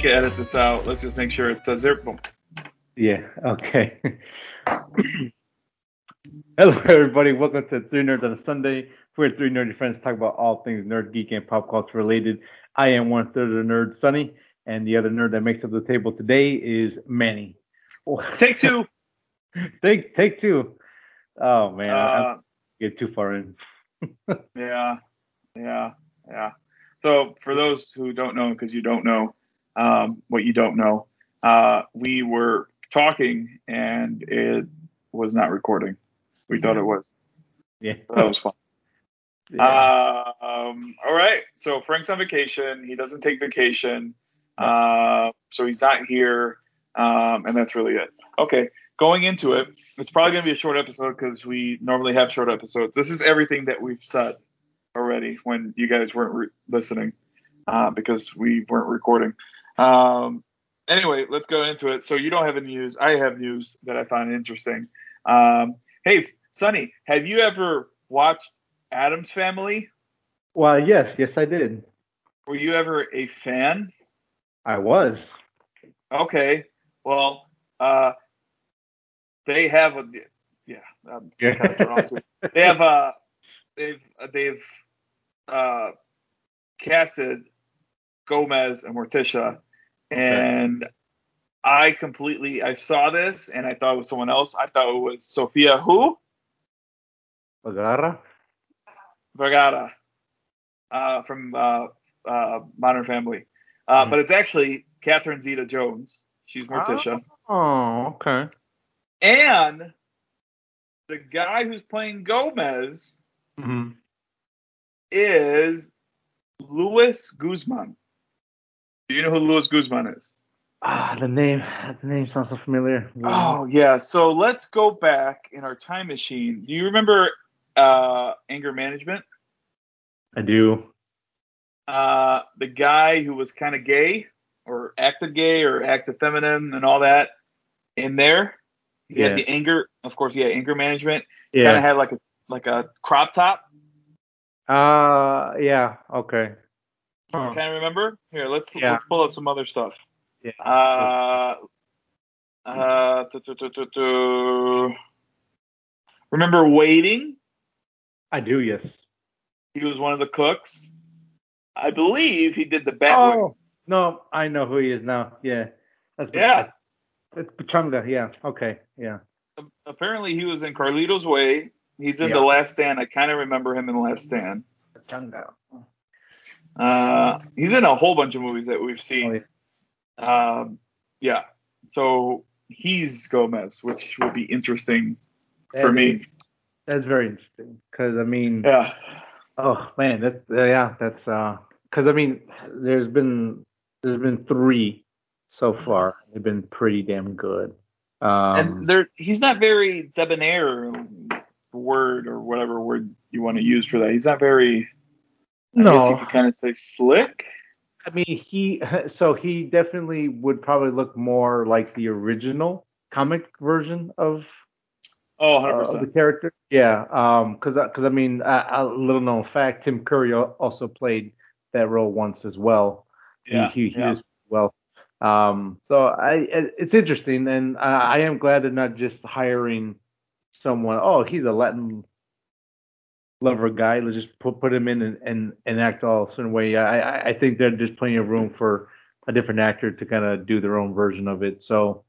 Can edit this out. Let's just make sure it says zero. Boom. Yeah. Okay. Hello, everybody. Welcome to Three Nerds on a Sunday. We're three nerdy friends talk about all things nerd, geek, and pop culture related. I am one third of the nerd, Sunny, and the other nerd that makes up the table today is Manny. Take two. take take two. Oh man, Uh, get too far in. yeah, yeah, yeah. So for those who don't know, because you don't know um, what you don't know, uh, we were talking and it was not recording. We thought it was. Yeah. That was fun. Yeah. Um, all right. So Frank's on vacation. He doesn't take vacation. Uh, so he's not here. Um, and that's really it. Okay. Going into it, it's probably going to be a short episode because we normally have short episodes. This is everything that we've said already when you guys weren't re- listening uh, because we weren't recording. Um, anyway, let's go into it. So you don't have any news. I have news that I find interesting. Um, hey, Sonny, have you ever watched Addams Family? well, yes, yes, I did. Were you ever a fan? I was. Okay. Well, uh, they have a yeah. I'm Yeah. kind of thrown off too. They have uh they've they've uh casted Gomez and Morticia, and I completely I saw this and I thought it was someone else. I thought it was Sophia who Vergara? Vergara uh, from uh, uh, Modern Family, uh, Mhm. but it's actually Catherine Zeta Jones. She's Morticia. Oh, okay. And the guy who's playing Gomez hmm is Luis Guzman. Do you know who Luis Guzman is? Ah, the name, the name sounds so familiar. Oh yeah. So let's go back in our time machine. Do you remember uh, anger management? I do. Uh, the guy who was kind of gay or acted gay or acted feminine and all that in there. He had Yeah. the anger, of course. Yeah, anger management. Yeah. Kind of had like a like a crop top. Uh, yeah. Okay. Kind of remember? Here, let's Yeah. let's pull up some other stuff. Yeah. Uh, uh, tu- tu- tu- tu. remember waiting? I do. Yes. He was one of the cooks. I believe he did the bat. Oh no, I know who he is now. Yeah. That's Yeah. It's Pachanga. Yeah. Okay. Yeah. Apparently, he was in Carlito's Way. He's in Yeah. The Last Stand. I kind of remember him in The Last Stand. Pachanga. Uh, he's in a whole bunch of movies that we've Oh, seen. yeah. Um, yeah. So he's Gomez, which will be interesting for That me. That's very interesting because I mean, Yeah. oh man, that uh, yeah, that's uh, because I mean, there's been there's been three so far. They've been pretty damn good. Um, and there he's not very debonair word or whatever word you want to use for that. He's not very I guess you could kind of say slick. I mean he so he definitely would probably look more like the original comic version of Oh, uh, of the character. Yeah, um, because because I mean, a, a little known fact, Tim Curry also played that role once as well. Yeah. he, he, yeah. well. Um, so I it's interesting, and I, I am glad they're not just hiring someone. Oh, he's a Latin lover guy. Let's just put put him in and and, and act all a certain way. I I- I think there's just plenty of room for a different actor to kind of do their own version of it. So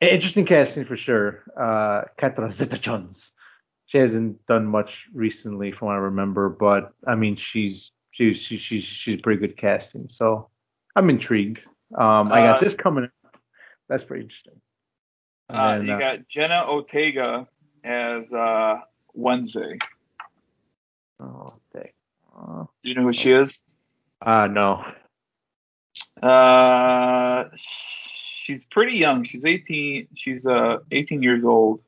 interesting casting for sure. Uh, Catherine Zeta-Jones. She hasn't done much recently, from what I remember, but I mean, she's she's she's she's she's pretty good casting. So I'm intrigued. Um, I got Uh, this coming. up. That's pretty interesting. And Uh, you uh, got Jenna Ortega as uh, Wednesday. Oh, dang. Uh, Do you know who she is? uh, no. Uh, she's pretty young. She's 18. She's uh 18 years old.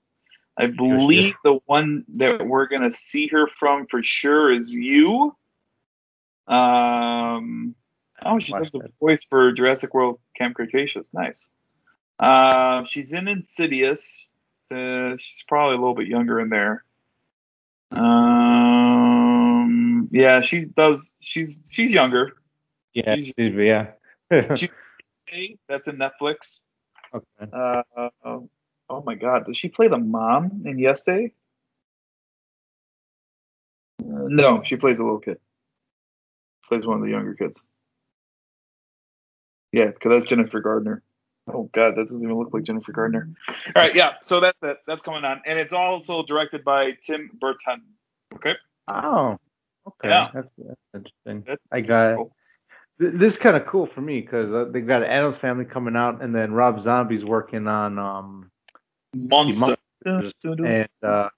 I believe the one that we're gonna see her from for sure is you. Um, oh, she does the voice for Jurassic World Camp Cretaceous. Nice. Uh, she's in Insidious. So she's probably a little bit younger in there. Um, yeah, she does. She's she's younger. Yeah, She's- yeah. She- That's in Netflix. okay. Uh, um, oh my God, does she play the mom in Yes Day? Uh, no, she plays a little kid. Plays one of the younger kids. Yeah, because that's Jennifer Gardner. Oh God, that doesn't even look like Jennifer Gardner. All right, yeah. So that's that. That's coming on, and it's also directed by Tim Burton. Okay. Oh, okay. Yeah. That's, that's interesting. That's I got cool. th- this is kind of cool for me because uh, they got Addams Family coming out, and then Rob Zombie's working on um Monster. and uh,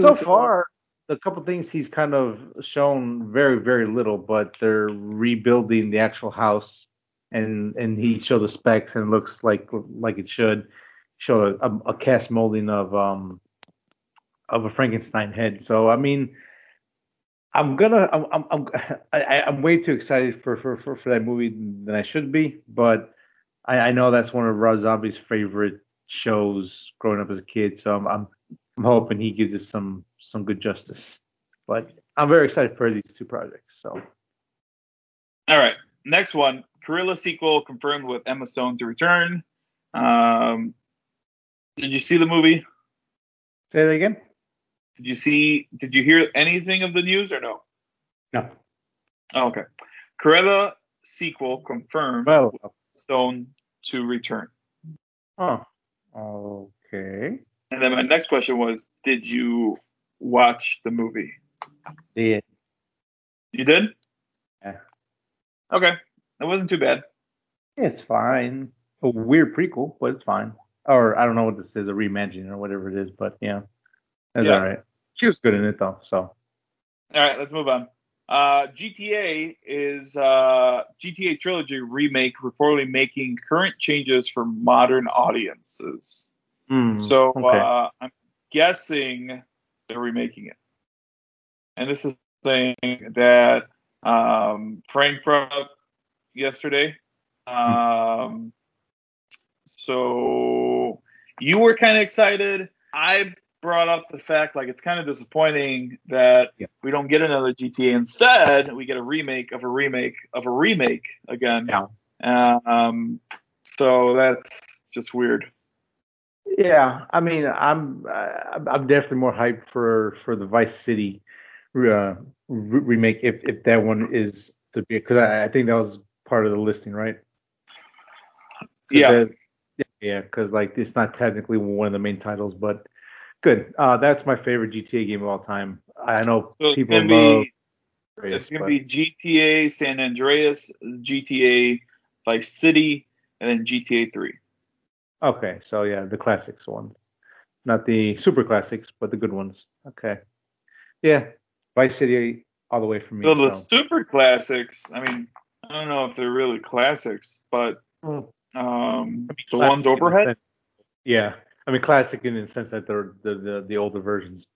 so far the couple things he's kind of shown very very little, but they're rebuilding the actual house, and and he showed the specs and it looks like like it should show a, a cast molding of um of a Frankenstein head. So I mean. I'm gonna. I'm. I'm. I'm, I, I'm way too excited for, for, for, for that movie than I should be. But I, I know that's one of Rob Zombie's favorite shows growing up as a kid. So I'm. I'm, I'm hoping he gives it some some good justice. But I'm very excited for these two projects. So All right, next one. Cruella sequel confirmed with Emma Stone to return. Um, did you see the movie? say that again. Did you see? Did you hear anything of the news or no? No. Oh, okay. Cruella sequel confirmed. Well. Stone to return. Oh. Okay. And then my next question was, did you watch the movie? Yeah. You did? Yeah. Okay. It wasn't too bad. It's fine. A weird prequel, but it's fine. Or I don't know what this is, a reimagining or whatever it is, but yeah, that's Yeah. all right. She was good in it though, so All right, let's move on. Uh, GTA is uh, GTA Trilogy remake reportedly making current changes for modern audiences. Mm, So okay. uh, I'm guessing they're remaking it. And this is thing that um, Frank brought up yesterday. Um, so you were kind of excited. I brought up the fact like it's kind of disappointing that Yeah. we don't get another GTA. Instead, we get a remake of a remake of a remake again. Yeah. Um, so that's just weird. Yeah, I mean, I'm I'm definitely more hyped for for the Vice City uh, remake if if that one is to be because I, I think that was part of the listing, right? Yeah. that- yeah, yeah, because like it's not technically one of the main titles, but good. Uh, that's my favorite GTA game of all time. I know So it's people gonna love. be Andreas, it's gonna but- be GTA San Andreas, GTA Vice City, and then GTA 3. Okay, so yeah, the classics ones, not the super classics, but the good ones. Okay, yeah, Vice City all the way for me. So the so. super classics, I mean, I don't know if they're really classics, but Well, um, the ones overhead. Yeah, I mean classic in the sense that they're the the, the older versions.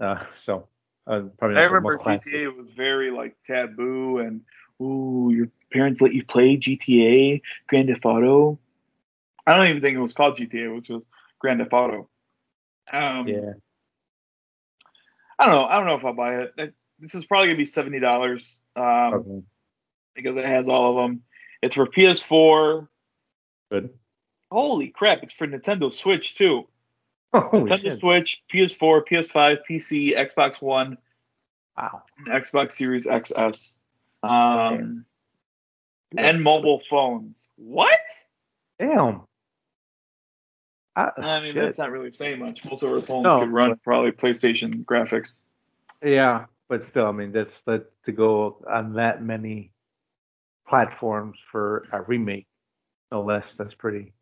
Uh, so uh, probably I remember. GTA was very like taboo and ooh, your parents let you play GTA, Grand Theft Auto. I don't even think it was called GTA, which was Grand Theft Auto. Um, Yeah, I don't know. I don't know if I'll buy it. This is probably gonna be seventy dollars um, probably because it has all of them. It's for PS4. good. Holy crap! It's for Nintendo Switch too. Holy Nintendo shit. Switch, PS4, PS5, PC, Xbox One, Wow. Xbox Series XS, um, and mobile phones. What? Damn. I, I mean, shit. that's not really saying much. Most of our phones No, could run probably PlayStation graphics. Yeah, but still, I mean, that's that to go on that many platforms for a remake, no less. That's pretty.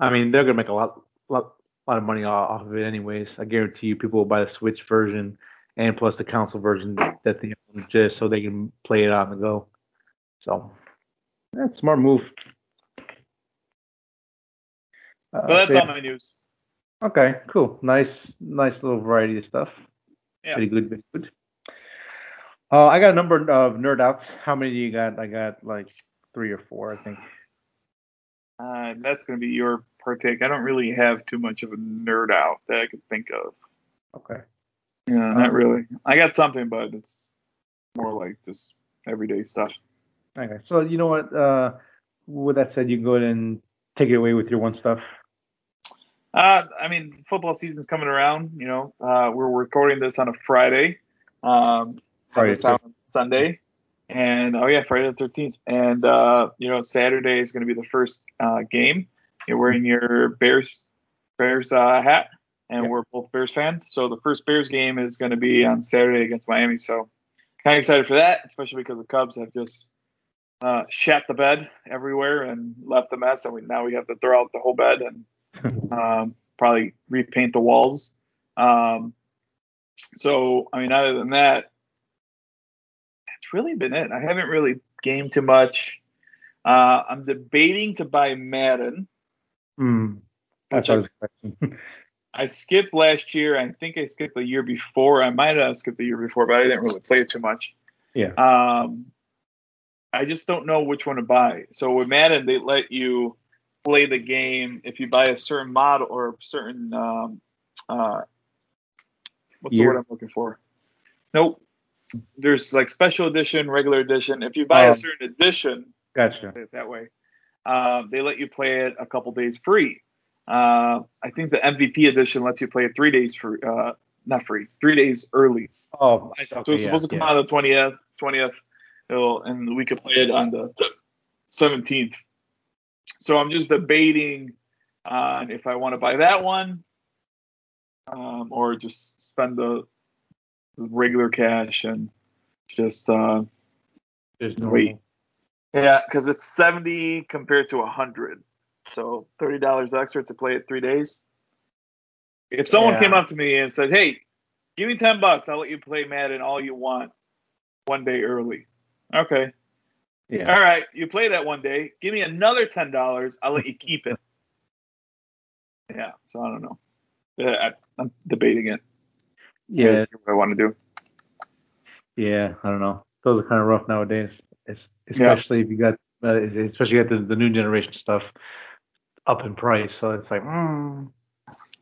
I mean, they're gonna make a lot, lot, lot of money off of it, anyways. I guarantee you, people will buy the Switch version and plus the console version that they own just so they can play it on the go. So, that's a smart move. Uh, But that's so yeah. all my news. Okay, cool. Nice, nice little variety of stuff. Yeah. Pretty good, very good. Uh, I got a number of nerd outs. How many do you got? I got like three or four, I think. Uh, that's going to be your partake. I don't really have too much of a nerd out that I could think of. Okay. Yeah, not Um, really. I got something, but it's more like just everyday stuff. Okay, so you know what? Uh, with that said, you can go ahead and take it away with your one stuff. Uh, I mean, football season's coming around. You know, uh, we're recording this on a Friday. Um, Friday Sunday, and oh yeah, Friday the thirteenth. And uh, you know, Saturday is going to be the first uh, game. You're wearing your Bears Bears uh, hat, and yep. we're both Bears fans. So the first Bears game is going to be on Saturday against Miami. So kind of excited for that, especially because the Cubs have just uh, shat the bed everywhere and left a mess, and we, now we have to throw out the whole bed and um, probably repaint the walls. Um, so I mean, other than that, really been it. I haven't really gamed too much. Uh, I'm debating to buy Madden. Mm, which I, I, skipped last year. I think I skipped the year before. I might have skipped the year before, but I didn't really play it too much. Yeah. Um, I just don't know which one to buy. So with Madden, they let you play the game if you buy a certain model or a certain um, uh, what's Year. the word I'm looking for? Nope. There's like special edition, regular edition. If you buy um, a certain edition, gotcha. that way, uh, they let you play it a couple days free. Uh, I think the MVP edition lets you play it three days for uh, not free, three days early. Oh, okay, so it's supposed to come yeah. out on the twentieth, twentieth, and we could play it on the seventeenth. So I'm just debating on if I want to buy that one um, or just spend the, regular cash and just uh, just wait. Yeah, because it's 70 compared to 100. So $30 extra to play it three days. If someone yeah. came up to me and said, hey, give me 10 bucks, I'll let you play Madden all you want one day early. Okay. Yeah. All right, you play that one day. Give me another ten dollars. I'll let you keep it. yeah. So I don't know. I, am debating it. Yeah. What I want to do. Yeah, I don't know. Those are kind of rough nowadays. It's especially yeah. if you got, uh, especially you got the, the new generation stuff up in price. So it's like, mm.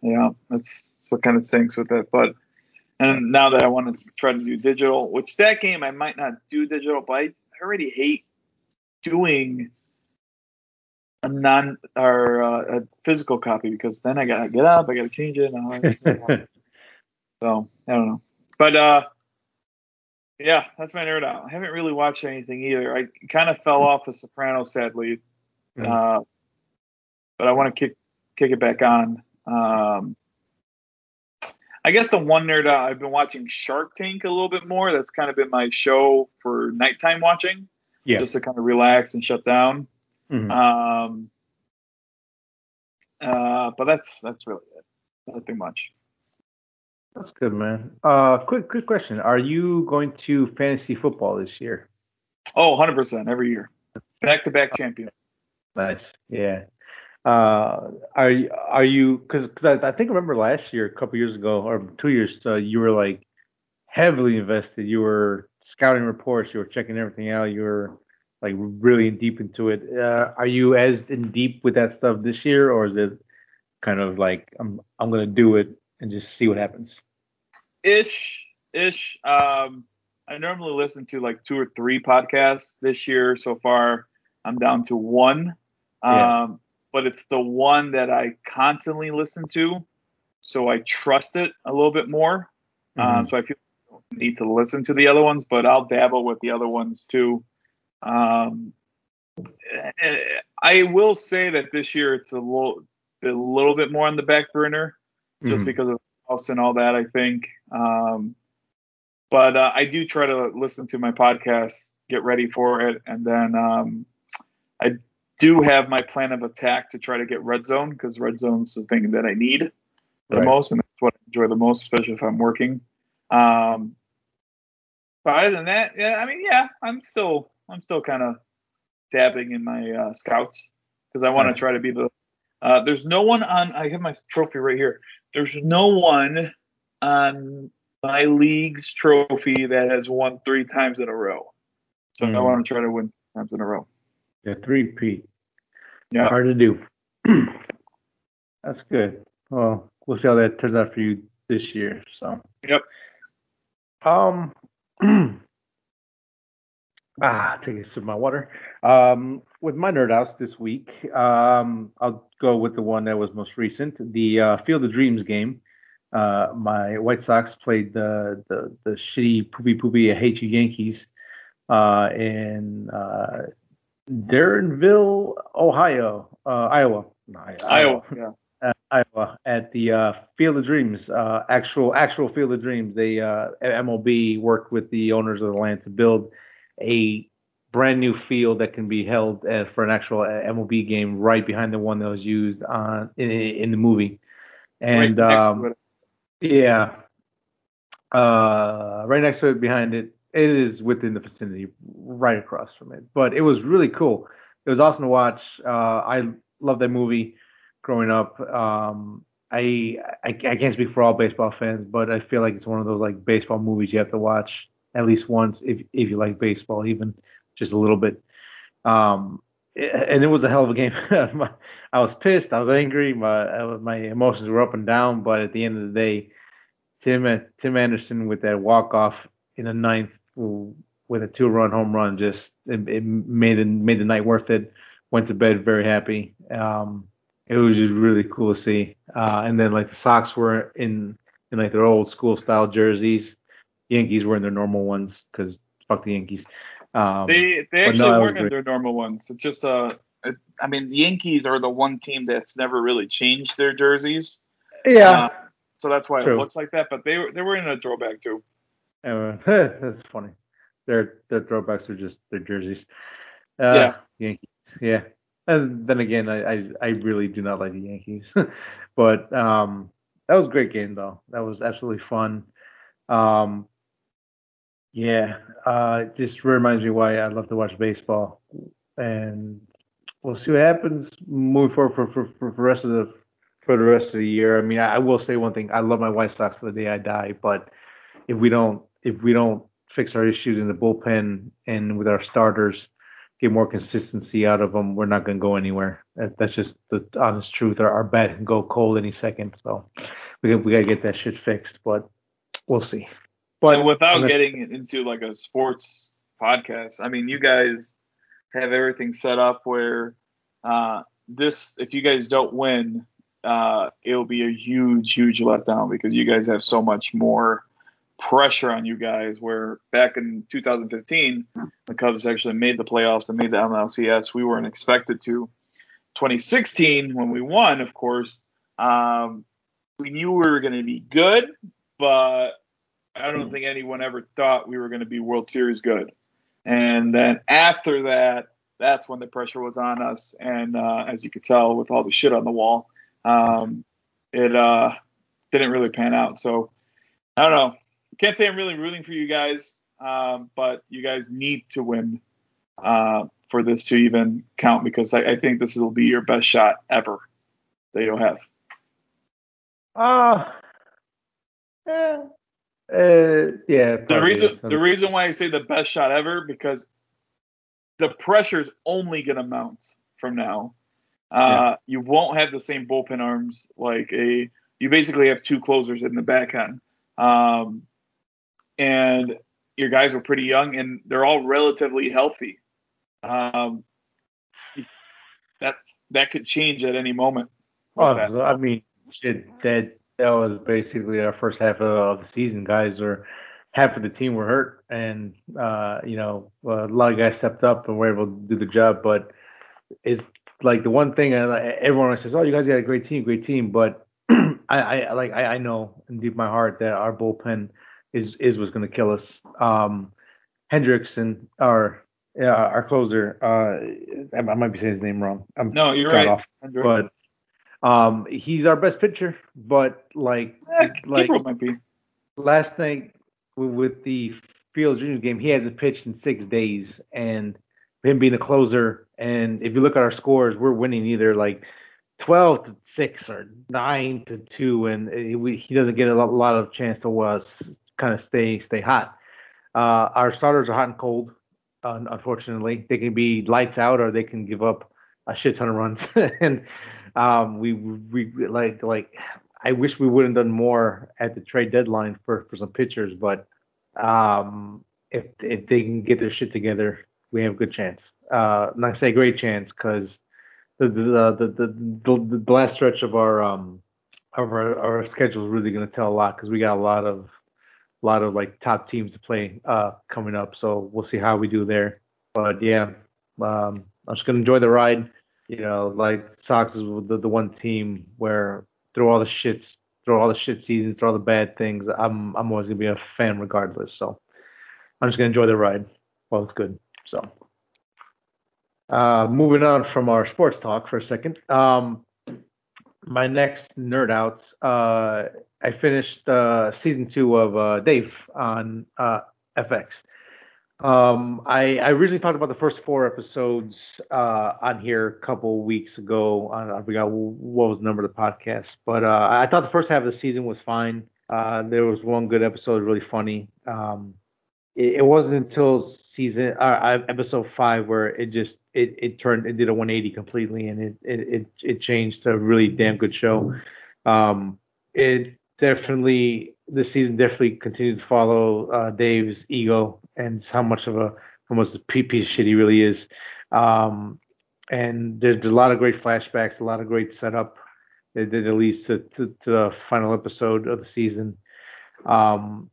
yeah, that's what kind of stinks with it. But and now that I want to try to do digital, which that game I might not do digital, but I already hate doing a non or uh, a physical copy because then I gotta get up, I gotta change it. so I don't know, but uh, yeah, that's my nerd out. I haven't really watched anything either. I kind of fell off The Sopranos, sadly, mm. uh, but I want to kick kick it back on. Um, I guess the one nerd out, I've been watching Shark Tank a little bit more. That's kind of been my show for nighttime watching yeah. just to kind of relax and shut down. Mm-hmm. Um, uh, but that's that's really it. Nothing much. That's good, man. Uh, quick quick question: Are you going to fantasy football this year? Oh, 100 percent every year, back to back champion. Nice. Yeah. Uh, are you are you because because I, I think I remember last year, a couple years ago, or two years, uh, you were like heavily invested. You were scouting reports, you were checking everything out, you were like really deep into it. Uh, are you as in deep with that stuff this year, or is it kind of like I'm I'm gonna do it and just see what happens? Ish, ish. Um, I normally listen to like two or three podcasts. This year so far, I'm down to one. Yeah. Um, but it's the one that I constantly listen to, so I trust it a little bit more. Um, mm-hmm. Um, so I feel need to listen to the other ones, but I'll dabble with the other ones too. Um, I will say that this year it's a little, a little bit more on the back burner, just mm-hmm. because of house and all that. I think, um, but uh, I do try to listen to my podcast, get ready for it, and then um, I do have my plan of attack to try to get red zone because red zone's the thing that I need the right. most, and that's what I enjoy the most, especially if I'm working. Um, but other than that, yeah, I mean, yeah, I'm still I'm still kind of dabbing in my uh, scouts because I want to try to be the. Uh, there's no one on. I have my trophy right here. There's no one on my league's trophy that has won three times in a row. So mm. I hmm. want to try to win times in a row. Yeah, three Pete. Yeah. Hard to do. That's good. Well, we'll see how that turns out for you this year. So. Yep. Um. Ah, take a sip of my water. Um, with my nerd outs this week, um, I'll go with the one that was most recent, the uh, Field of Dreams game. Uh, my White Sox played the the, the shitty poopy poopy I hate you Yankees uh, in uh, Dyersville, Ohio, uh, Iowa. No, Iowa, yeah. Uh, Iowa at the uh, Field of Dreams, uh, actual actual Field of Dreams. They uh, MLB worked with the owners of the land to build a brand new field that can be held uh, for an actual uh, MLB game right behind the one that was used on in, in the movie. And right um, yeah, uh, right next to it, behind it, it is within the vicinity, right across from it. But it was really cool. It was awesome to watch. Uh, I love that movie growing up. Um, I, I I can't speak for all baseball fans, but I feel like it's one of those like baseball movies you have to watch at least once if if you like baseball, even just a little bit. Um, and it was a hell of a game. I was pissed. I was angry. My my emotions were up and down. But at the end of the day, Tim Tim Anderson with that walk off in the ninth with a two run home run just it, it made it made the night worth it. Went to bed very happy. Um, it was just really cool to see. Uh, and then like the Sox were in in like their old school style jerseys. Yankees were in their normal ones because fuck the Yankees. Um, they they actually no, weren't in their normal ones. It's just uh, it, I mean the Yankees are the one team that's never really changed their jerseys. Yeah. Uh, so that's why True. it looks like that. But they were they were in a throwback too. Uh, that's funny. Their their throwbacks are just their jerseys. Uh, yeah. Yankees. Yeah. And then again, I, I, I really do not like the Yankees, but um, that was a great game though. That was absolutely fun. Um, yeah, uh, it just reminds me why I love to watch baseball, and we'll see what happens moving forward for for, for, the rest of the for the rest of the year. I mean, I, I will say one thing: I love my White Sox to the day I die, but if we don't if we don't fix our issues in the bullpen and with our starters, get more consistency out of them, we're not going to go anywhere. That, that's just the honest truth. Our, our bat can go cold any second, so we we got to get that shit fixed. But we'll see. But without getting into like a sports podcast, I mean, you guys have everything set up where uh, this, if you guys don't win, uh, it'll be a huge, huge letdown because you guys have so much more pressure on you guys. Where back in 2015, the Cubs actually made the playoffs and made the NLCS. We weren't expected to. 2016, when we won, of course, um, we knew we were going to be good, but I don't think anyone ever thought we were going to be World Series good. And then after that, that's when the pressure was on us. And uh, as you could tell, with all the shit on the wall, um, it uh, didn't really pan out. So I don't know. Can't say I'm really rooting for you guys, um, but you guys need to win uh, for this to even count because I, I think this will be your best shot ever that you'll have. Uh, yeah, uh, yeah. The reason the reason why I say the best shot ever because the pressure is only going to mount from now. Uh, yeah. You won't have the same bullpen arms like a. You basically have two closers in the back end, um, and your guys are pretty young and they're all relatively healthy. Um, that's that could change at any moment. Oh, I mean, shit, that that was basically our first half of the season. Guys are half of the team were hurt, and uh, you know a lot of guys stepped up and were able to do the job. But it's like the one thing everyone says, "Oh, you guys got a great team, great team," but I, I like I, I know in deep my heart that our bullpen is is what's going to kill us. Um, Hendrickson, our uh, our closer, uh, I, I, might be saying his name wrong. I'm no, you're right. Off, but um, he's our best pitcher, but like yeah, like might be. last thing with the Field Junior game, he hasn't pitched in six days, and him being a closer, and if you look at our scores, we're winning either like 12 to six or nine to two, and he doesn't get a lot, a lot of chance to uh, kind of stay stay hot. Uh, our starters are hot and cold. unfortunately, they can be lights out or they can give up a shit ton of runs, and um, we we like like I wish we would have done more at the trade deadline for for some pitchers, but um, if if they can get their shit together, we have a good chance. Uh, not say great chance because the the, the the the the last stretch of our um of our, our schedule is really going to tell a lot because we got a lot of a lot of like top teams to play uh coming up. So we'll see how we do there. But yeah, um, I'm just gonna enjoy the ride. You know, like Sox is the, the one team where through all the shits, through all the shit seasons, through all the bad things, I'm I'm always gonna be a fan regardless. So I'm just gonna enjoy the ride while it's good. So uh, moving on from our sports talk for a second. Um, my next nerd outs. Uh, I finished uh, season two of uh, Dave on uh, FX. Um, I, I originally talked about the first four episodes uh, on here a couple weeks ago. I, I forgot what was the number of the podcast, but uh, I thought the first half of the season was fine. Uh, there was one good episode, really funny. Um, it, it wasn't until season uh, episode five where it just it, it turned it did a 180 completely and it it it, it changed to a really damn good show. Um, it definitely this season definitely continues to follow uh, Dave's ego and how much of a almost a piece shit he really is. Um, and there's a lot of great flashbacks, a lot of great setup that, that leads to, to, to, the final episode of the season. Um,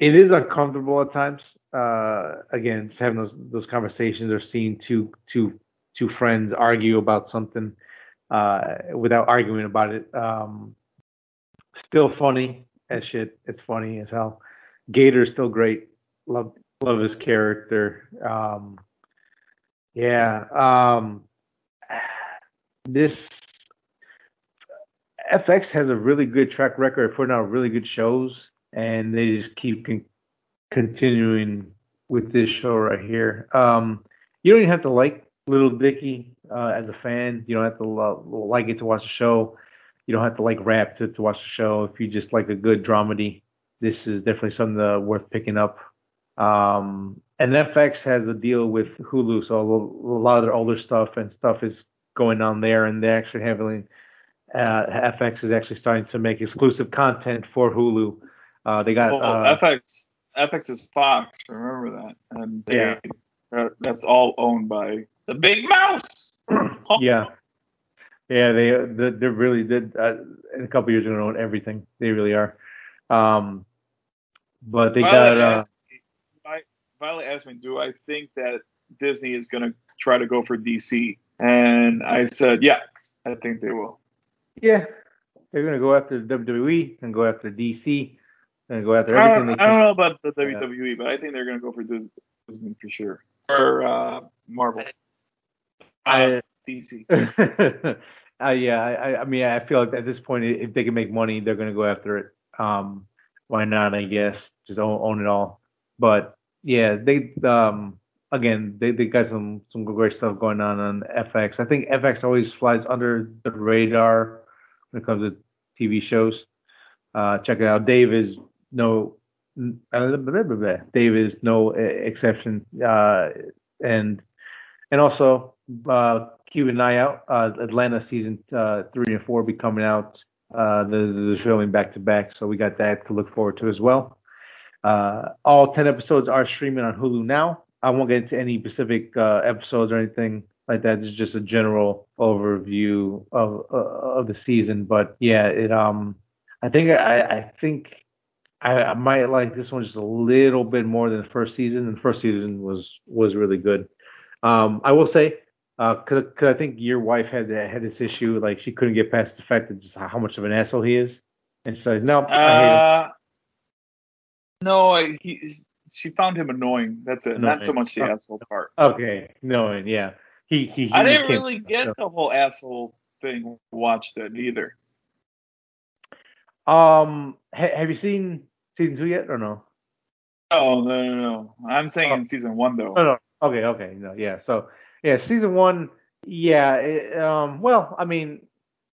it is uncomfortable at times. Uh, again, having those those conversations or seeing two two two friends argue about something uh, without arguing about it. Um, still funny as shit. It's funny as hell. GaTa's still great. Love love his character. Um, yeah. Um, this FX has a really good track record of putting out really good shows, and they just keep con- continuing with this show right here. Um, you don't even have to like Lil Dicky uh, as a fan. You don't have to like it to watch the show. You don't have to like rap to, to watch the show. If you just like a good dramedy, this is definitely something that worth picking up. Um, and FX has a deal with Hulu, so a lot of their older stuff and stuff is going on there, and they're actually having uh, FX is actually starting to make exclusive content for Hulu. Uh, they got well, uh, FX. FX is Fox. Remember that, and they, yeah, uh, that's all owned by the Big Mouse. yeah, yeah, they they're really did uh, in a couple years they're gonna own everything. They really are. Um, but they Violet got. Uh, asked, Violet asked me, "Do I think that Disney is gonna try to go for DC?" And I said, "Yeah, I think they will." Yeah, they're gonna go after the WWE and go after DC and go after everything. I don't, I don't know about the WWE, yeah. but I think they're gonna go for Disney for sure or uh, Marvel. I, uh, DC. uh, yeah, I, I mean, I feel like at this point, if they can make money, they're going to go after it. Um, why not? I guess just own, own it all. But yeah, they um again they, they got some some great stuff going on on FX. I think FX always flies under the radar when it comes to TV shows. Uh, check it out. Dave is no Dave is no exception. Uh, and and also uh, keep an eye out. Uh, Atlanta season uh, three and four will be coming out. Uh, the, filming back to back, so we got that to look forward to as well. Uh, all ten episodes are streaming on Hulu now. I won't get into any specific uh, episodes or anything like that. It's just a general overview of uh, of the season. But yeah, it um, I think I, I think I, I might like this one just a little bit more than the first season. And the first season was was really good. Um, I will say because uh, I think your wife had had this issue, like she couldn't get past the fact that just how much of an asshole he is, and she said, "No, uh, I hate him." Uh, no, I, he, she found him annoying. That's it. Annoying. Not so much the oh, asshole part. Okay, annoying. Yeah, he he. he I didn't really get so. the whole asshole thing. Watched it either. Um, ha- have you seen season two yet or no? Oh no no no! I'm saying oh. in season one though. No no. Okay okay no yeah so yeah, season one, yeah. It, um, well, I mean,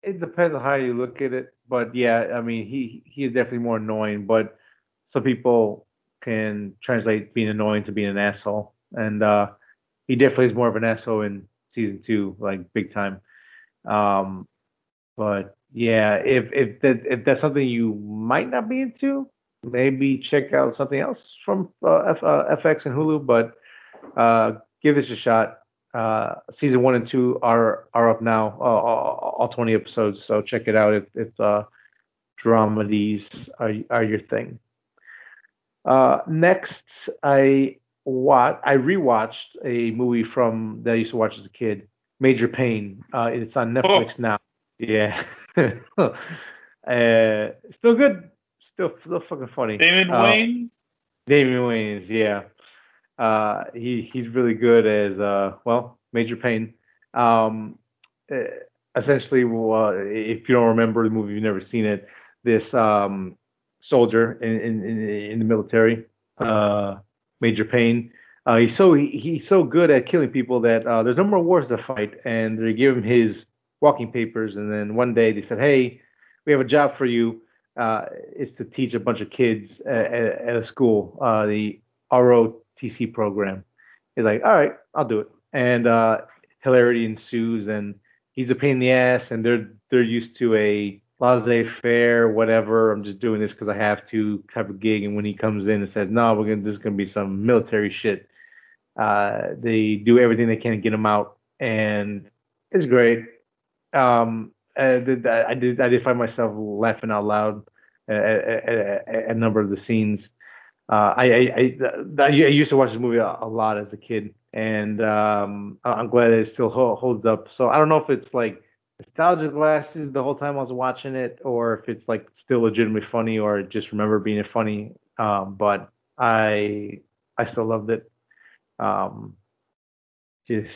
it depends on how you look at it, but yeah, I mean, he he is definitely more annoying, but some people can translate being annoying to being an asshole, and uh, he definitely is more of an asshole in season two, like big time. Um, but yeah, if if that if that's something you might not be into, maybe check out something else from uh, F, uh, FX and Hulu, but uh, give this a shot. Uh, season one and two are are up now, uh, all, all 20 episodes. So check it out if, if uh, dramedies are are your thing. Uh, next, I watch I rewatched a movie from that I used to watch as a kid, Major Payne. Uh, it's on Netflix oh. now. Yeah, uh, still good, still still fucking funny. Damon uh, Wayans. Damon Wayans, yeah. Uh, he he's really good as uh well Major Payne. Um, uh, essentially, well, if you don't remember the movie, you've never seen it. This um soldier in in, in the military, uh, Major Payne. Uh, he's so he, he's so good at killing people that uh, there's no more wars to fight, and they give him his walking papers. And then one day they said, "Hey, we have a job for you. Uh, it's to teach a bunch of kids at, at a school, uh, the ROTC program." He's like, "All right, I'll do it." And uh, hilarity ensues, and he's a pain in the ass, and they're they're used to a laissez-faire, whatever. I'm just doing this because I have to type of gig. And when he comes in and says, "No, we're gonna this is gonna be some military shit," uh, they do everything they can to get him out, and it's great. Um, I did, I did I did find myself laughing out loud at, at, at a number of the scenes. Uh, I, I, I, I, used to watch this movie a, a lot as a kid, and um, I'm glad it still holds up. So I don't know if it's like nostalgia glasses the whole time I was watching it, or if it's like still legitimately funny, or just remember being funny. Um, but I I still loved it. Um, just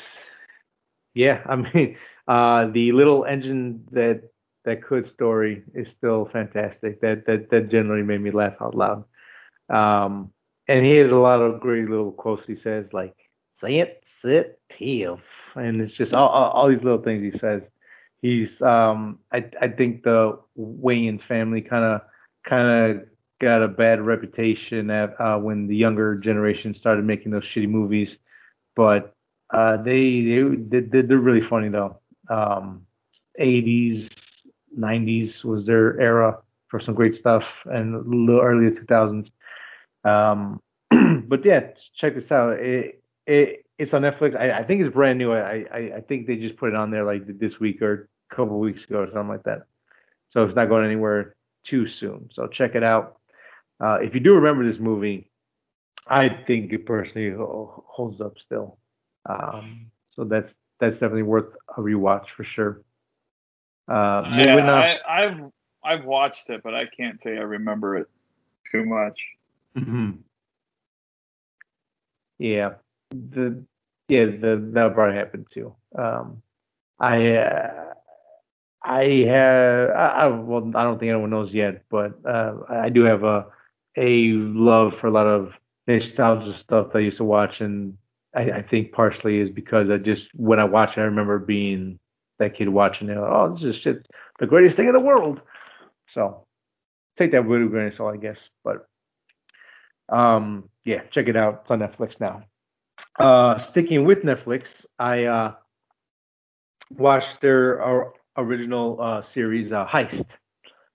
yeah, I mean, uh, the little engine that that could story is still fantastic. That that that generally made me laugh out loud. Um, and he has a lot of great little quotes. He says like "say it, sit, teal," and it's just all, all, all these little things he says he's um I I think the Wayans family kind of kind of got a bad reputation at uh, when the younger generation started making those shitty movies, but uh, they they they they're really funny though. Um, 80s, 90s was their era for some great stuff, and a little early 2000s. Um, but yeah, check this out. It it it's on Netflix. I, I think it's brand new. I, I I think they just put it on there like this week or a couple of weeks ago or something like that. So it's not going anywhere too soon. So check it out. Uh, if you do remember this movie, I think it personally holds up still. Um, so that's that's definitely worth a rewatch for sure. Uh, I, I've I've watched it, but I can't say I remember it too much. Mm-hmm. Yeah, the yeah, the, that probably happened too. Um, I uh, I have I, I, well I don't think anyone knows yet, but uh, I do have a a love for a lot of nostalgia stuff that I used to watch, and I, I think partially is because I just when I watch it, I remember being that kid watching it. Oh, this is shit, the greatest thing in the world. So take that with a grain of salt, I guess. But um, yeah, check it out. It's on Netflix now. Uh, sticking with Netflix, I uh, watched their uh, original series, uh, Heist.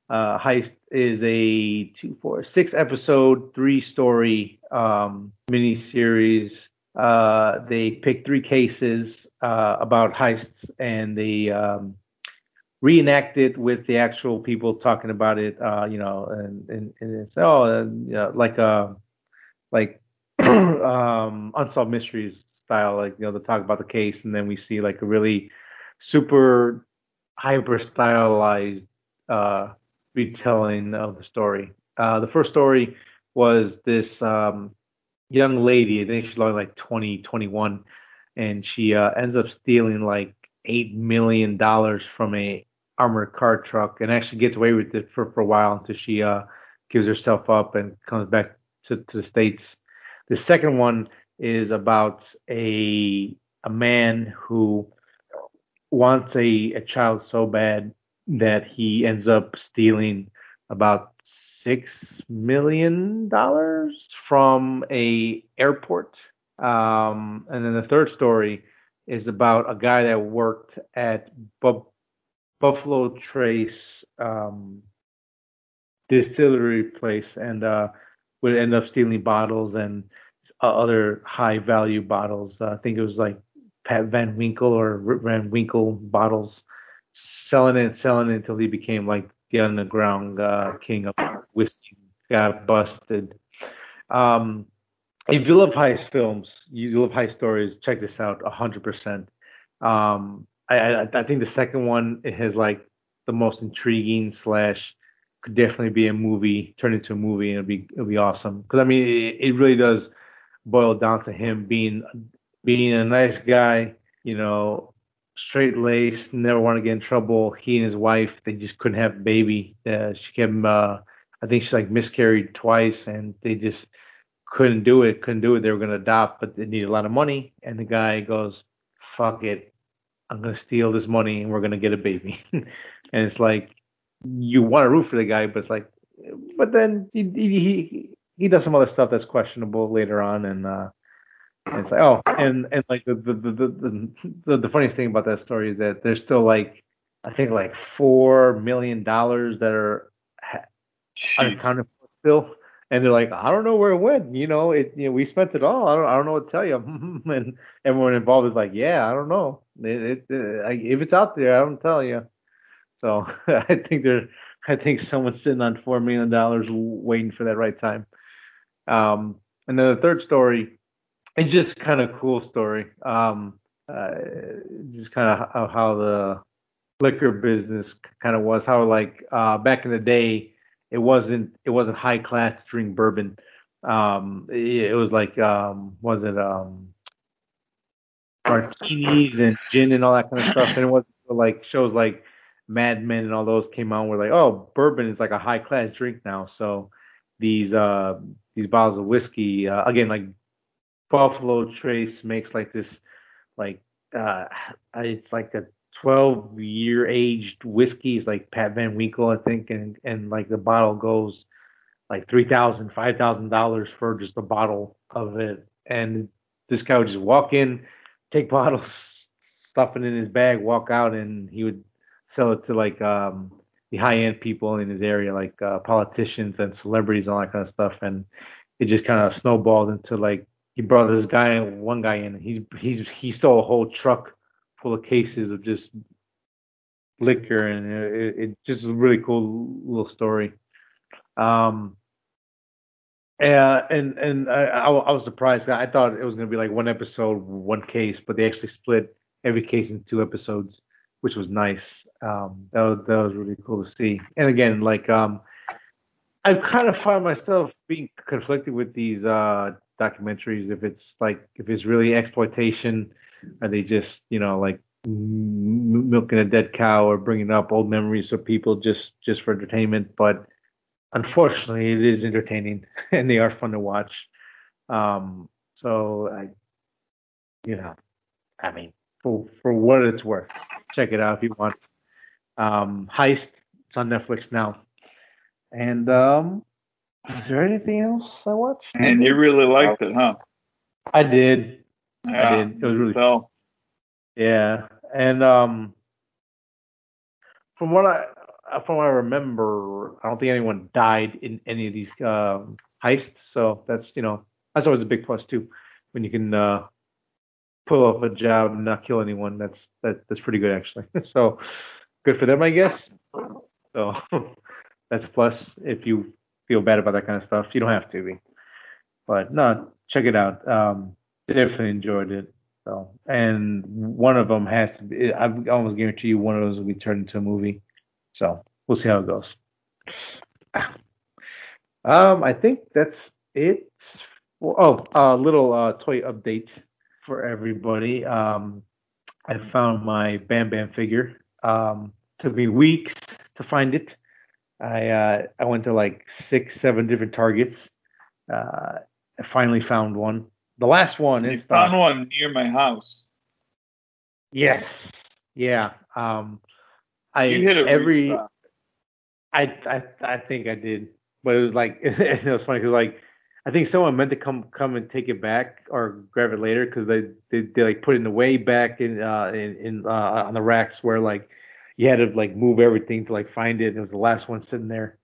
Uh, Heist is a two, four, six episode, three story um, mini series. Uh, they pick three cases about heists and they um, reenact it with the actual people talking about it. You know, and, and, and it's oh, you know, like a like um, unsolved mysteries style, like you know, they talk about the case, and then we see like a really super hyper stylized uh, retelling of the story. Uh, the first story was this um, young lady, I think she's only like 20, 21, and she uh, ends up stealing like eight million dollars from a armored car truck, and actually gets away with it for, for a while until she uh, gives herself up and comes back to, to the states. The second one is about a a man who wants a, a child so bad that he ends up stealing about six million dollars from a airport. Um, and then the third story is about a guy that worked at Bu- Buffalo Trace um, distillery place and uh, would end up stealing bottles and uh, other high value bottles. Uh, I think it was like Pappy Van Winkle or Van Winkle bottles, selling it, selling it until he became like the underground uh, king of whiskey. Got busted. Um, if you love heist films, you love heist stories, check this out, hundred percent. Um, I, I I think the second one has like the most intriguing slash could definitely be a movie, turn into a movie, and it'll be it'll be awesome. Because I mean, it, it really does boil down to him being being a nice guy, you know, straight laced, never want to get in trouble. He and his wife, they just couldn't have a baby. Uh, she him, uh, I think she like miscarried twice, and they just couldn't do it, couldn't do it. They were gonna adopt, but they needed a lot of money. And the guy goes, "Fuck it, I'm gonna steal this money and we're gonna get a baby." and it's like you want to root for the guy, but it's like, but then he he he does some other stuff that's questionable later on, and uh, it's like, oh, and and like the the the the, the, the funniest thing about that story is that there's still like I think like four million dollars that are unaccounted for still and they're like, I don't know where it went. You know, it. You know, we spent it all. I don't. I don't know what to tell you. and everyone involved is like, Yeah, I don't know. It, it, uh, if it's out there, I don't tell you. So I think there. I think someone's sitting on four million dollars waiting for that right time. Um, and then the third story, it's just kind of cool story. Um, uh, just kind of how the liquor business kind of was. How like uh, back in the day it wasn't it wasn't high class to drink bourbon. Um, it, it was like um, was it um, martinis and gin and all that kind of stuff. And it wasn't like shows like Mad Men and all those came out. Where like, oh, bourbon is like a high class drink now. So these uh these bottles of whiskey uh, again like Buffalo Trace makes like this like uh it's like a 12 year aged whiskeys like Pappy Van Winkle, I think, and and like the bottle goes like three thousand, five thousand dollars for just a bottle of it. And this guy would just walk in, take bottles, stuff it in his bag, walk out, and he would sell it to like um the high end people in his area, like uh, politicians and celebrities and all that kind of stuff. And it just kind of snowballed into like he brought this guy, one guy in, he's he's he stole a whole truck full of cases of just liquor, and it, it just a really cool little story. Um, and and and I, I was surprised. I thought it was gonna be like one episode, one case, but they actually split every case in two episodes, which was nice. Um, that was that was really cool to see. And again, like um, I kind of find myself being conflicted with these uh documentaries. If it's like if it's really exploitation are they just, you know, like milking a dead cow or bringing up old memories of people just just for entertainment? But unfortunately, it is entertaining and they are fun to watch. Um, so I, you know, I mean, for for what it's worth, check it out if you want. Um, Heist, it's on Netflix now. And um, is there anything else I watched? And you really liked it, huh? I did. Yeah, I did. It was really so. Yeah, and um, from what I from what I remember, I don't think anyone died in any of these um, heists. So that's you know that's always a big plus too when you can uh, pull off a job and not kill anyone. That's that that's pretty good actually. so good for them, I guess. So that's a plus if you feel bad about that kind of stuff. You don't have to be, but no, check it out. Um, definitely enjoyed it. So, and one of them has to be. I almost guarantee you one of those will be turned into a movie. So we'll see how it goes. Um, I think that's it. Oh, a little uh, toy update for everybody. Um, I found my Bam Bam figure. Um, took me weeks to find it. I uh, I went to like six, seven different targets. Uh, I finally found one. The last one is found one near my house. Yes. Yeah. Um I you hit a every. I I I think I did. But it was like it was funny because like I think someone meant to come come and take it back or grab it later because they, they they like put it in the way back in uh in, in uh on the racks where like you had to like move everything to like find it. And it was the last one sitting there.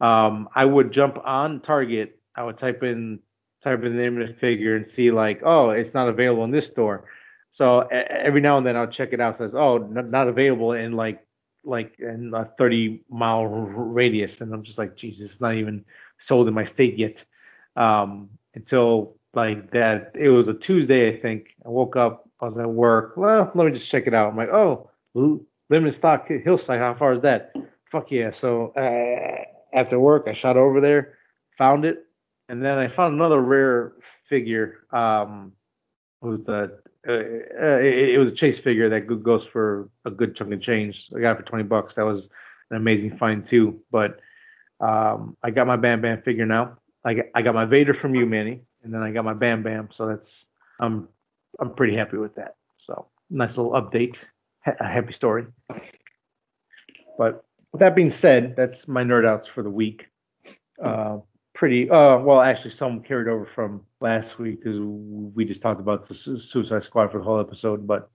um, I would jump on Target. I would type in type in the name of the figure and see like, oh, it's not available in this store. So every now and then I'll check it out. Says, oh, not, not available in like like in a 30 mile radius, and I'm just like, Jesus, it's not even sold in my state yet. Um, until like that, it was a Tuesday, I think. I woke up, I was at work. Well, let me just check it out. I'm like, oh, limited stock hillside. How far is that? Fuck yeah. So uh, after work, I shot over there, found it, and then I found another rare figure. Um, it was uh, uh, it, it, was a chase figure that goes for a good chunk of change. I got it for 20 bucks. That was an amazing find too. But um, I got my Bam Bam figure now. I got, I got my Vader from you, Manny, and then I got my Bam Bam. So that's I'm I'm pretty happy with that. So nice little update, happy story. But with that being said, that's my nerd outs for the week. Uh, pretty uh well actually some carried over from last week because we just talked about the Suicide Squad for the whole episode, but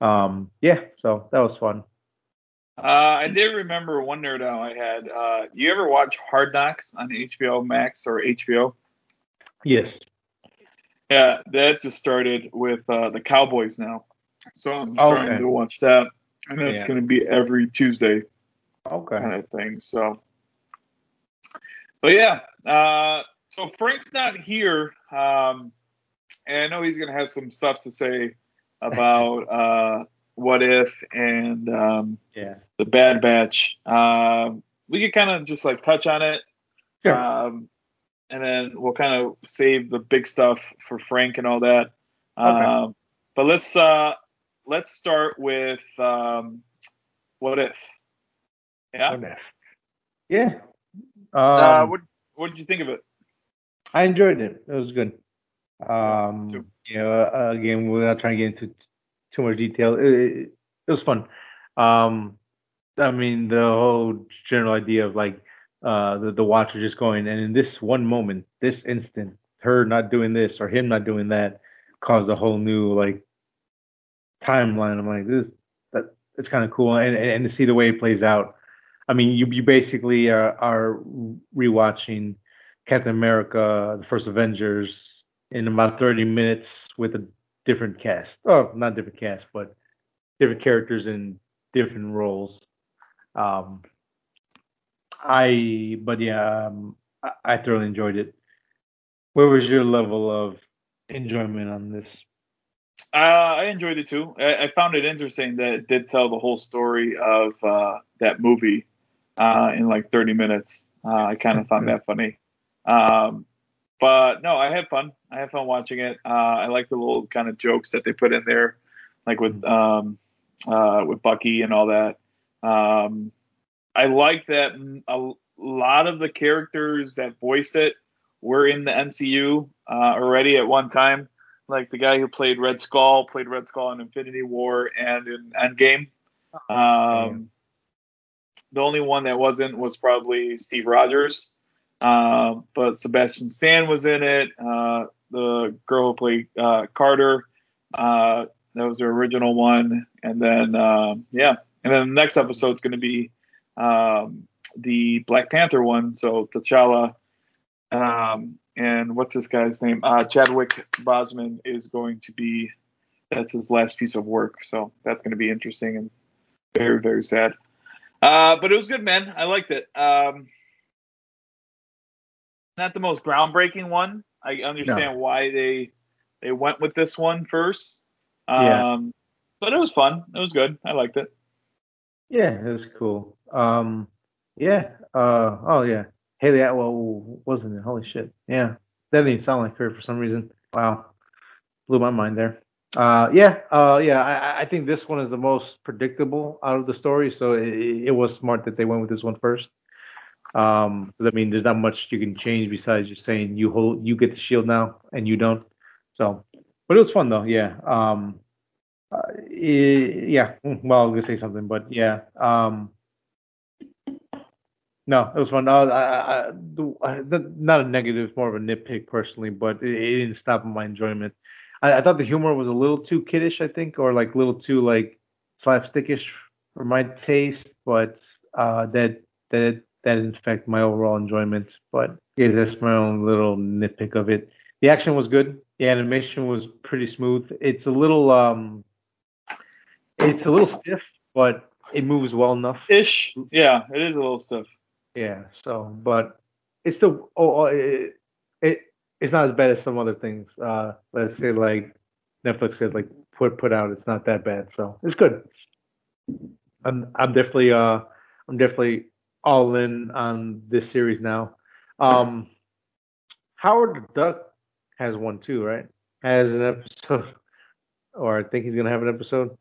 um yeah, so that was fun. Uh, I did remember one nerd out I had. Uh, you ever watch Hard Knocks on HBO Max or HBO? Yes. Yeah, that just started with uh, the Cowboys now, so I'm starting okay. to watch that, and that's yeah. going to be every Tuesday. Okay. Kind of thing. So but yeah, uh, so Frank's not here, um, and I know he's gonna have some stuff to say about uh, what if and um, yeah, the Bad Batch. Um, we could kind of just like touch on it, sure. um, and then we'll kind of save the big stuff for Frank and all that. Okay. Um, but let's uh, let's start with um, what if. Yeah. What if? Yeah. Uh, um, uh, what What did you think of it? I enjoyed it. It was good. Um, you know, uh, again, without trying to get into too much detail, it, it, was fun. Um, I mean, the whole general idea of like uh, the the watcher just going, and in this one moment, this instant, her not doing this or him not doing that, caused a whole new like timeline. I'm like, this that it's kind of cool, and, and and to see the way it plays out. I mean, you you basically are, are rewatching Captain America: The First Avengers in about 30 minutes with a different cast. Oh, not different cast, but different characters in different roles. Um, I, but yeah, um, I, I thoroughly enjoyed it. Where was your level of enjoyment on this? Uh, I enjoyed it too. I, I, found it interesting that it did tell the whole story of uh, that movie uh, in like 30 minutes. Uh, I kind of found that funny. Um, but no, I had fun. I had fun watching it. Uh, I like the little kind of jokes that they put in there, like with um, uh, with Bucky and all that. Um, I like that a lot of the characters that voiced it were in the MCU uh, already at one time. Like the guy who played Red Skull played Red Skull in Infinity War and in Endgame. Um, the only one that wasn't was probably Steve Rogers. Uh, but Sebastian Stan was in it. Uh, the girl who played uh, Carter, uh, that was the original one. And then, um, yeah. And then the next episode is going to be um, the Black Panther one. So T'Challa. Um, and what's this guy's name? Uh, Chadwick Boseman is going to be, that's his last piece of work. So that's going to be interesting and very, very sad. Uh, but it was good, man. I liked it. Um, not the most groundbreaking one. I understand no. why they they went with this one first. Um, yeah. But it was fun. It was good. I liked it. Yeah, it was cool. Um, yeah. Uh, oh yeah. Hayley Atwell wasn't it? Holy shit. Yeah. That didn't even sound like her for some reason. Wow. Blew my mind there. Uh, yeah, uh, yeah. I, I, think this one is the most predictable out of the story, so it, it was smart that they went with this one first. Um, I mean, there's not much you can change besides just saying you hold, you get the shield now, and you don't. So, but it was fun though. Yeah. Um, uh, it, yeah. Mm, well, I was gonna say something, but yeah. Um, no, it was fun. Uh, I, I, not a negative, more of a nitpick personally, but it, it didn't stop my enjoyment. I, I, thought the humor was a little too kiddish, I think, or like a little too like slapstickish for my taste. But uh, that that that affect my overall enjoyment. But yeah, that's my own little nitpick of it. The action was good. The animation was pretty smooth. It's a little um, it's a little stiff, but it moves well enough. Ish. Yeah, it is a little stiff. Yeah. So, but it's still oh, oh it, it it's not as bad as some other things. Uh, let's say like Netflix says like put put out. It's not that bad. So it's good. I'm I'm definitely uh I'm definitely all in on this series now. Um, Howard the Duck has one too, right? Has an episode, or I think he's gonna have an episode.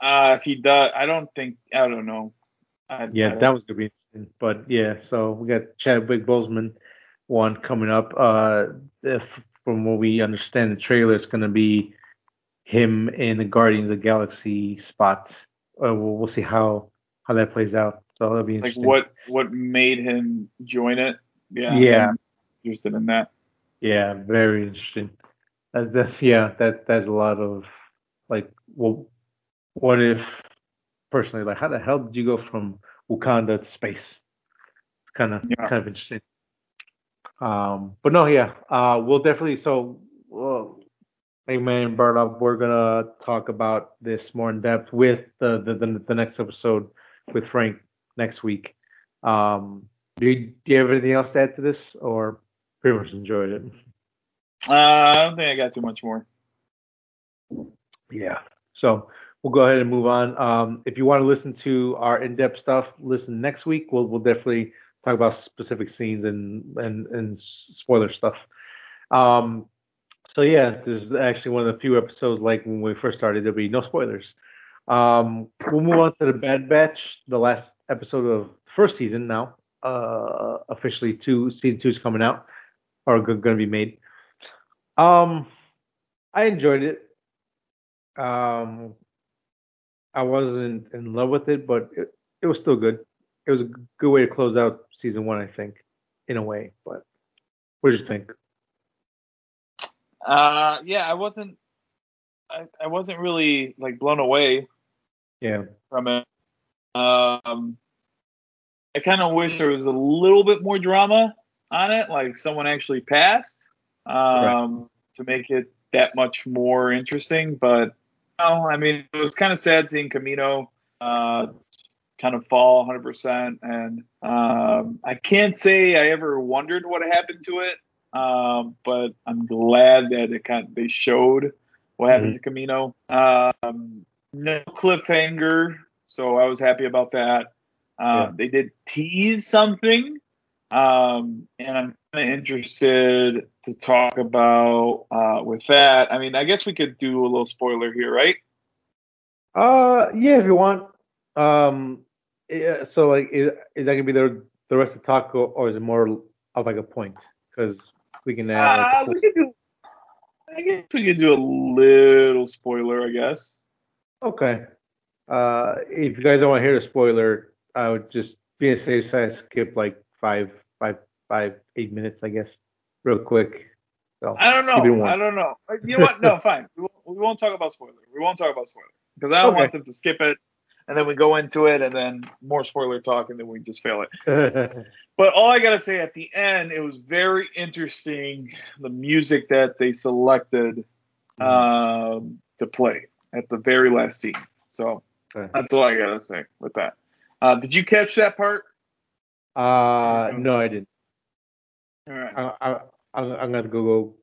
Uh, if he does, I don't think. I don't know. I, yeah, I that was gonna be interesting. But yeah, so we got Chadwick Boseman one coming up. Uh, if, from what we understand, the trailer is gonna be him in the Guardians of the Galaxy spot. Uh, we'll, we'll see how how that plays out. So that'll be like what what made him join it. Yeah. Yeah. I'm interested in that. Yeah, very interesting. That, that's yeah, that that's a lot of like, well, what if personally, like, how the hell did you go from Wakanda to space? It's kind of Yeah. kind of interesting. Um, but no, yeah, uh, we'll definitely. So, well, like man brought up, we're gonna talk about this more in depth with the the the, the next episode with Frank next week. Um, do you, do you have anything else to add to this, or pretty much enjoyed it? Uh, I don't think I got too much more. Yeah. So we'll go ahead and move on. Um, if you want to listen to our in-depth stuff, listen next week. We'll we'll definitely talk about specific scenes and and and spoiler stuff. Um, so yeah, this is actually one of the few episodes like when we first started. There'll be no spoilers. Um, we'll move on to the Bad Batch, the last episode of the first season now. Uh, officially, two season two is coming out or going to be made. Um, I enjoyed it. Um, I wasn't in love with it, but it, it was still good. It was a g- good way to close out season one, I think, in a way. But what did you think? Uh, yeah, I wasn't. I, I wasn't really like blown away Yeah. from it. Um, I kind of wish there was a little bit more drama on it, like someone actually passed, um, to make it that much more interesting. But no, I mean, it was kind of sad seeing Kamino uh, kind of fall 100%. And um, I can't say I ever wondered what happened to it, um, but I'm glad that it kind of, they showed what happened to Kamino. Um, no cliffhanger, so I was happy about that. Uh, Yeah. They did tease something, um, and I'm kind of interested to talk about uh, with that. I mean, I guess we could do a little spoiler here, right? Uh, yeah, if you want. Um, yeah, so like, is, is that gonna be the the rest of the talk, or, is it more of like a point? Because we can add. Uh, Like, a we could do. I guess we could do a little spoiler. I guess. Okay. Uh, if you guys don't want to hear the spoiler, I would just be a safe side, skip like five, five, five, eight minutes, I guess, real quick. So I don't know. I don't know. Uh, You know what? No, fine. We won't, we won't talk about spoiler. We won't talk about spoiler because I don't Okay. want them to skip it, and then we go into it, and then more spoiler talk, and then we just fail it. But all I gotta say at the end, it was very interesting the music that they selected um, to play at the very last scene. So that's all I gotta say with that. Uh, did you catch that part? uh, no, I didn't. All right. I, I, I'm, I'm gonna go go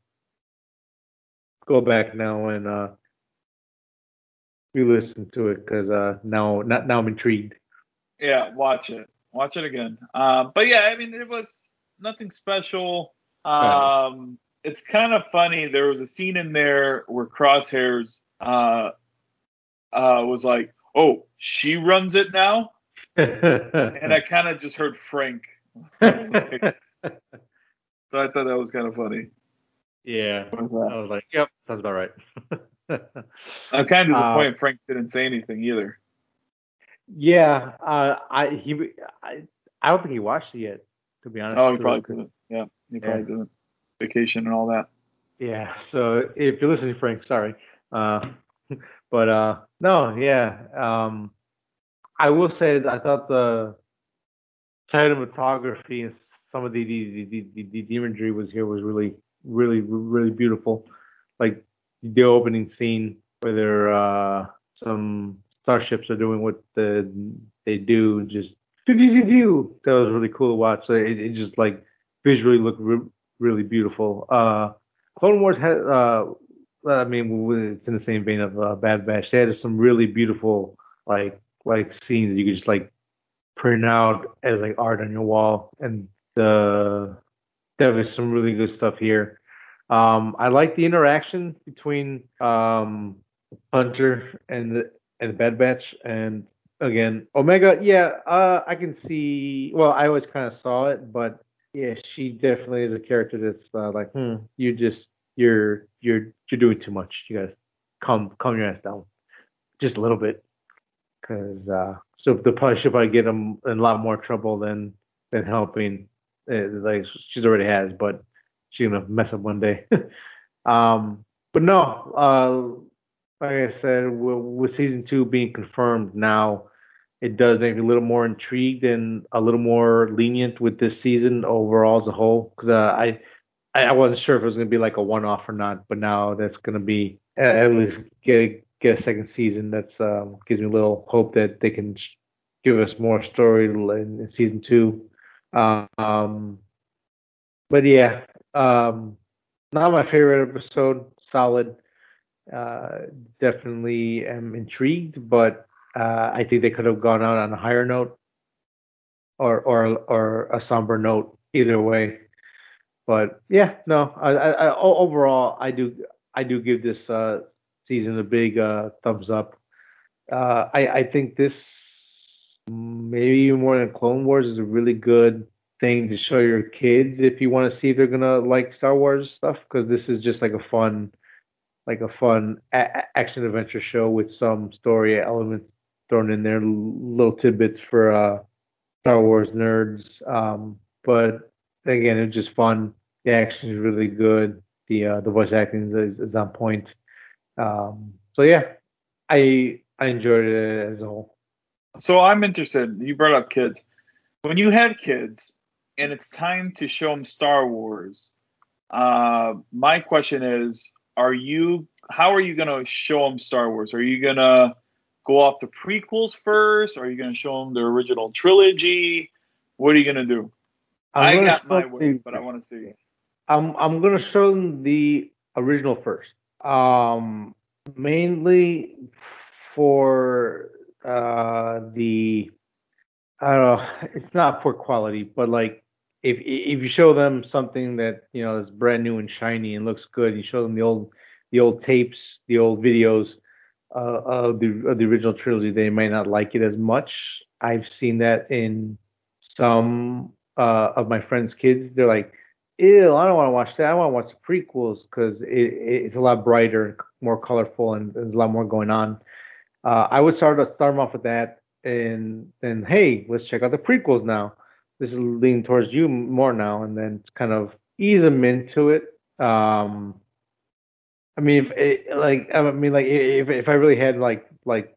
go back now and uh re-listen to it because uh now not now I'm intrigued. Yeah, watch it. Watch it again. Um, but yeah, I mean, it was nothing special. Um, it's kind of funny. There was a scene in there where Crosshairs uh, uh, was like, "Oh, she runs it now," and I kind of just heard Frank. So I thought that was kind of funny. yeah, I was like, yep, sounds about right. I'm kind of Uh, disappointed Frank didn't say anything either. Yeah, uh, I he I, I don't think he watched it yet, to be honest. Oh, he probably didn't. Yeah, he probably didn't. Vacation and all that. Yeah. So if you're listening, Frank, sorry. Uh, but uh, no, yeah. Um, I will say that I thought the cinematography and some of the the, the, the, the imagery was here was really really really beautiful. Like the opening scene where there uh, some starships are doing what the they do, just that was really cool to watch. It, it just like visually looked re- really beautiful. Uh, Clone Wars had, uh, I mean, it's in the same vein of uh, Bad Batch. They had some really beautiful like like scenes that you could just like print out as like art on your wall, and the there was some really good stuff here. Um, I like the interaction between um, Hunter and the and Bad Batch, and again Omega. Yeah, uh, I can see. Well, I always kind of saw it, but yeah, she definitely is a character that's uh, like, hmm, you just you're you're you're doing too much. You guys calm calm your ass down just a little bit, because uh, so the probably should get them in a lot more trouble than than helping. Uh, like she's already has, but she's gonna mess up one day. um, but no, uh, like I said, with, with season two being confirmed now, it does make me a little more intrigued and a little more lenient with this season overall as a whole. Because uh, I, I wasn't sure if it was gonna be like a one-off or not, but now that's gonna be at least get get a second season. That's um, gives me a little hope that they can give us more story in, in season two. Um, but yeah, um, not my favorite episode. Solid. Uh, definitely am intrigued, but uh, I think they could have gone out on a higher note or or or a somber note. Either way, but yeah, no. I, I, I overall, I do I do give this uh, season a big uh, thumbs up. Uh, I I think this maybe even more than Clone Wars is a really good thing to show your kids if you want to see if they're gonna like Star Wars stuff because this is just like a fun like a fun a- action adventure show with some story elements thrown in there, little tidbits for uh, Star Wars nerds. Um, but again, it's just fun. The action is really good. The uh, the voice acting is, is on point. Um, so yeah, I I enjoyed it as a whole. So I'm interested. You brought up kids. When you have kids and it's time to show them Star Wars, uh, my question is: Are you? How are you gonna show them Star Wars? Are you gonna go off the prequels first? Or are you going to show them the original trilogy? What are you going to do? I'm I got my way, but I want to see. I'm I'm to show them the original first. Um, mainly for uh the I don't know. It's not poor quality, but like if if you show them something that you know is brand new and shiny and looks good, you show them the old the old tapes, the old videos uh, of the of the original trilogy, they might not like it as much. I've seen that in some uh, of my friends' kids. They're like, "Ew, I don't want to watch that. I want to watch the prequels because it, it, it's a lot brighter, more colorful, and there's a lot more going on." Uh, I would start start them off with that, and then hey, let's check out the prequels now. This is leaning towards you more now, and then kind of ease them into it. Um, I mean, if it, like, I mean, like, if if I really had like like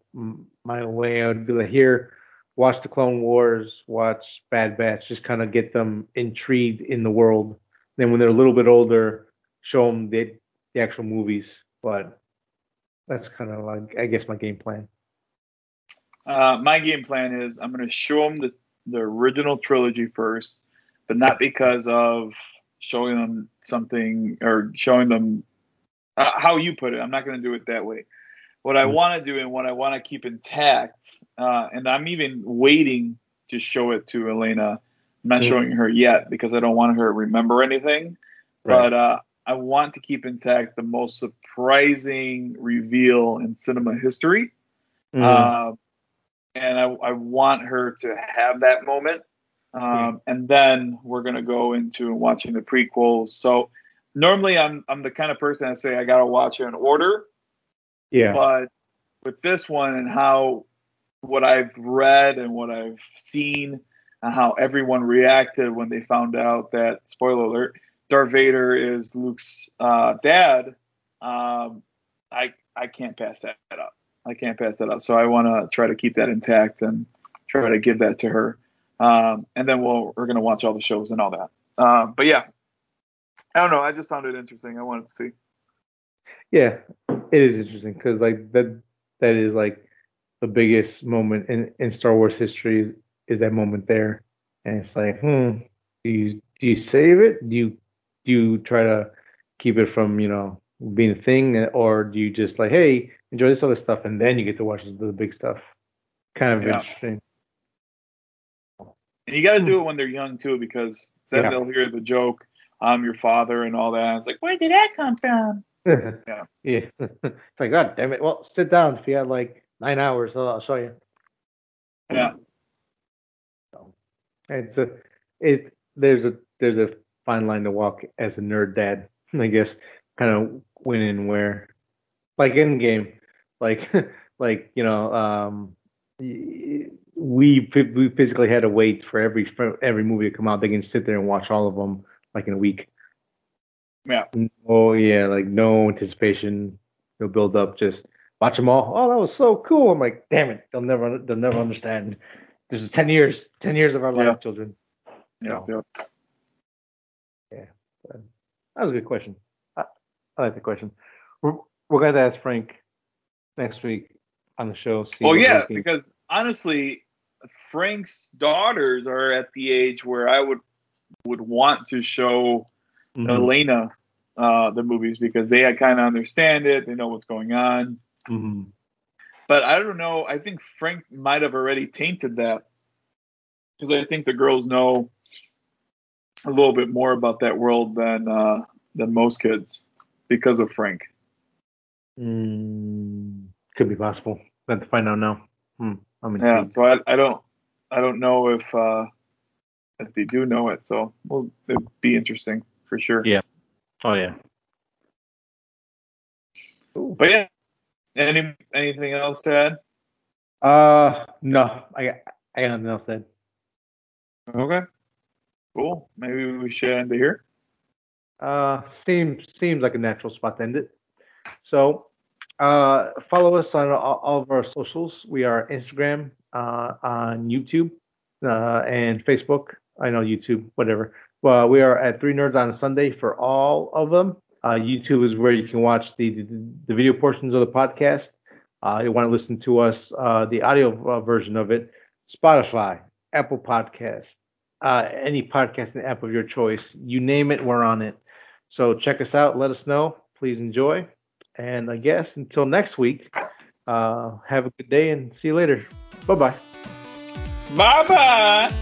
my way, I would be like, here, watch the Clone Wars, watch Bad Batch, just kind of get them intrigued in the world. Then when they're a little bit older, show them the the actual movies. But that's kind of like, I guess, my game plan. Uh, my game plan is I'm going to show them the the original trilogy first, but not because of showing them something or showing them uh, how you put it. I'm not going to do it that way. What I mm. want to do and what I want to keep intact, uh, and I'm even waiting to show it to Elena. I'm not mm. showing her yet because I don't want her to remember anything. Right. But uh, I want to keep intact the most surprising reveal in cinema history. Mm. Uh, and I, I, want her to have that moment. Um, and then we're going to go into watching the prequels. So normally I'm I'm the kind of person that say I gotta watch it in order. Yeah. But with this one and how what I've read and what I've seen how everyone reacted when they found out that spoiler alert, Darth Vader is Luke's uh, dad, um, I I can't pass that up. I can't pass that up. So I want to try to keep that intact and try to give that to her. Um, and then we'll we're gonna watch all the shows and all that. Um, but yeah, I don't know. I just found it interesting. I wanted to see. Yeah, it is interesting because like that that is like the biggest moment in, in Star Wars history is that moment there, and it's like, hmm, do you do you save it? Do you do you try to keep it from you know being a thing, or do you just like, hey, enjoy this other stuff, and then you get to watch the big stuff? Kind of Yeah. interesting. And you got to do it when they're young too, because then Yeah. they'll hear the joke, "I'm your father" and all that. It's like, where did that come from? yeah. Yeah. it's like, God damn it. Well, sit down if you had like nine hours. So I'll show you. Yeah. It's a, it. There's a there's a fine line to walk as a nerd dad. I guess kind of when and where, like in game, like like you know, um, we we physically had to wait for every for every movie to come out. They can sit there and watch all of them like in a week. Yeah. Oh yeah, like no anticipation, no build up, just watch them all. Oh, that was so cool. I'm like, damn it, they'll never they'll never understand. This is ten years, ten years of our Yeah. life, children. Yeah. No. yeah. That was a good question. I, I like the question. We're we're going to ask Frank next week on the show. See Well, yeah, because honestly, Frank's daughters are at the age where I would would want to show Mhm. Elena uh, the movies because they kind of understand it, they know what's going on. Mhm. But I don't know. I think Frank might have already tainted that because I think the girls know a little bit more about that world than uh, than most kids because of Frank. Mm, could be possible. Have to find out now. Hmm. I'm Yeah. So I, I don't I don't know if uh, if they do know it. So well, it'd be interesting for sure. Yeah. Oh yeah. Ooh. But yeah, any anything else to add? Uh, no, I got I got nothing else said. Okay. Cool. Maybe we should end it here. Uh, seems seems like a natural spot to end it. So, uh, follow us on all, all of our socials. We are Instagram, uh, on YouTube, uh, and Facebook. I know YouTube, whatever. Well, we are at Three Nerds on a Sunday for all of them. Uh, YouTube is where you can watch the the, the video portions of the podcast. Uh, you want to listen to us, uh, the audio uh, version of it, Spotify, Apple Podcast, uh, any podcasting app of your choice. You name it, we're on it. So check us out. Let us know. Please enjoy. And I guess until next week, uh, have a good day and see you later. Bye bye. Bye bye.